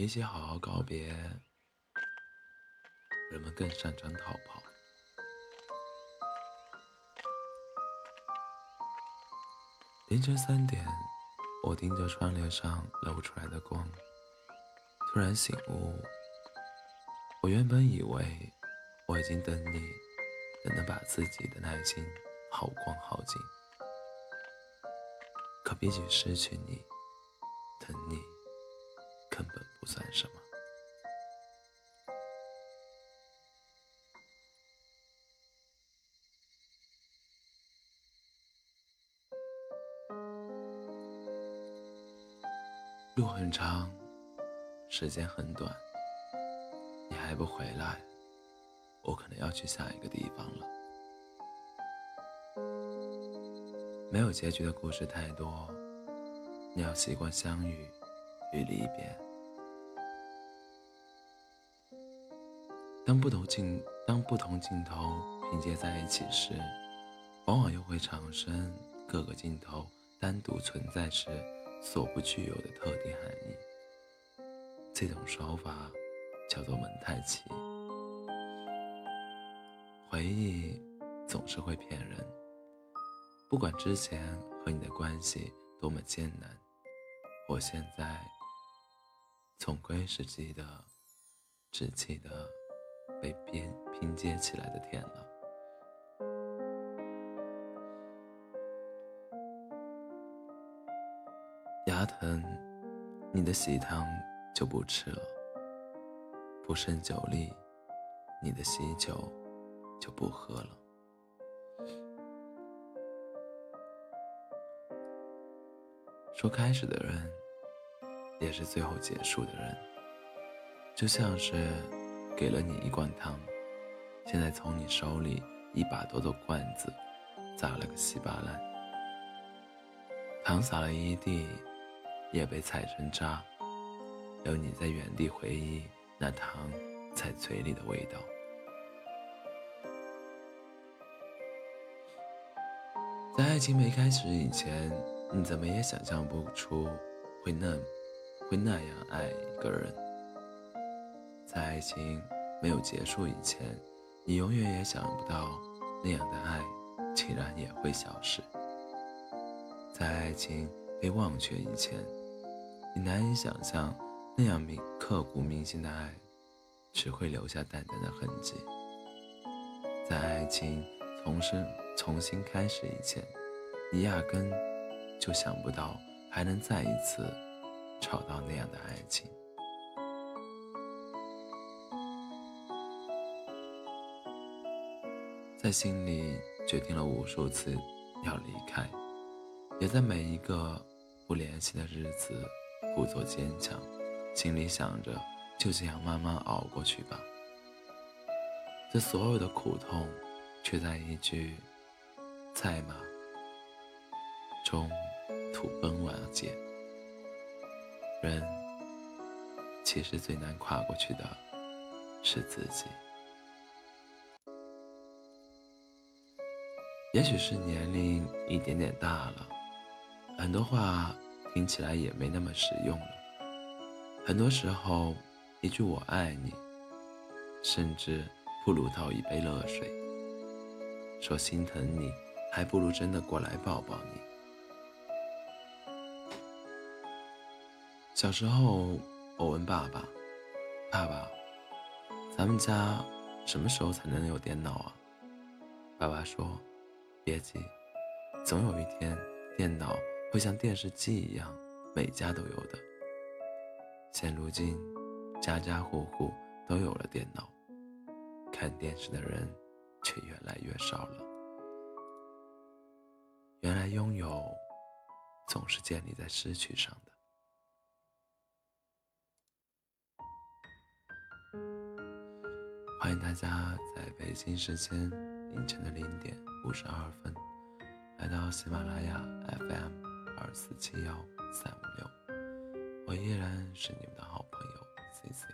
比起好好告别，人们更擅长逃跑。凌晨三点，我盯着窗帘上露出来的光，突然醒悟。我原本以为我已经等你，等能把自己的耐心耗光耗尽。可比起失去你，等你根本不算什么。路很长，时间很短，你还不回来，我可能要去下一个地方了。没有结局的故事太多，你要习惯相遇与离别。当不同镜当不同镜头拼接在一起时，往往又会产生各个镜头单独存在时所不具有的特定含义。这种手法叫做蒙太奇。回忆总是会骗人。不管之前和你的关系多么艰难，我现在总归是记得，只记得被拼拼接起来的甜了。牙疼，你的喜糖就不吃了；不胜酒力，你的喜酒就不喝了。说开始的人，也是最后结束的人。就像是给了你一罐糖，现在从你手里一把多的罐子砸了个稀巴烂，糖撒了一地，也被踩成渣，留你在原地回忆那糖在嘴里的味道。在爱情没开始以前。你怎么也想象不出会那会那样爱一个人，在爱情没有结束以前，你永远也想不到那样的爱竟然也会消失。在爱情被忘却以前，你难以想象那样铭刻骨铭心的爱只会留下淡淡的痕迹。在爱情重生重新开始以前，你压根。就想不到还能再一次找到那样的爱情，在心里决定了无数次要离开，也在每一个不联系的日子故作坚强，心里想着就这样慢慢熬过去吧。这所有的苦痛，却在一句“在吗”中。土崩瓦解，人其实最难跨过去的是自己。也许是年龄一点点大了，很多话听起来也没那么实用了。很多时候，一句“我爱你”，甚至不如倒一杯热水。说心疼你，还不如真的过来抱抱你。小时候，我问爸爸：“爸爸，咱们家什么时候才能有电脑啊？”爸爸说：“别急，总有一天，电脑会像电视机一样，每家都有的。现如今，家家户户都有了电脑，看电视的人却越来越少了。原来，拥有总是建立在失去上的。”欢迎大家在北京时间凌晨的零点五十二分，来到喜马拉雅 FM 二四七幺三五六，我依然是你们的好朋友 C C。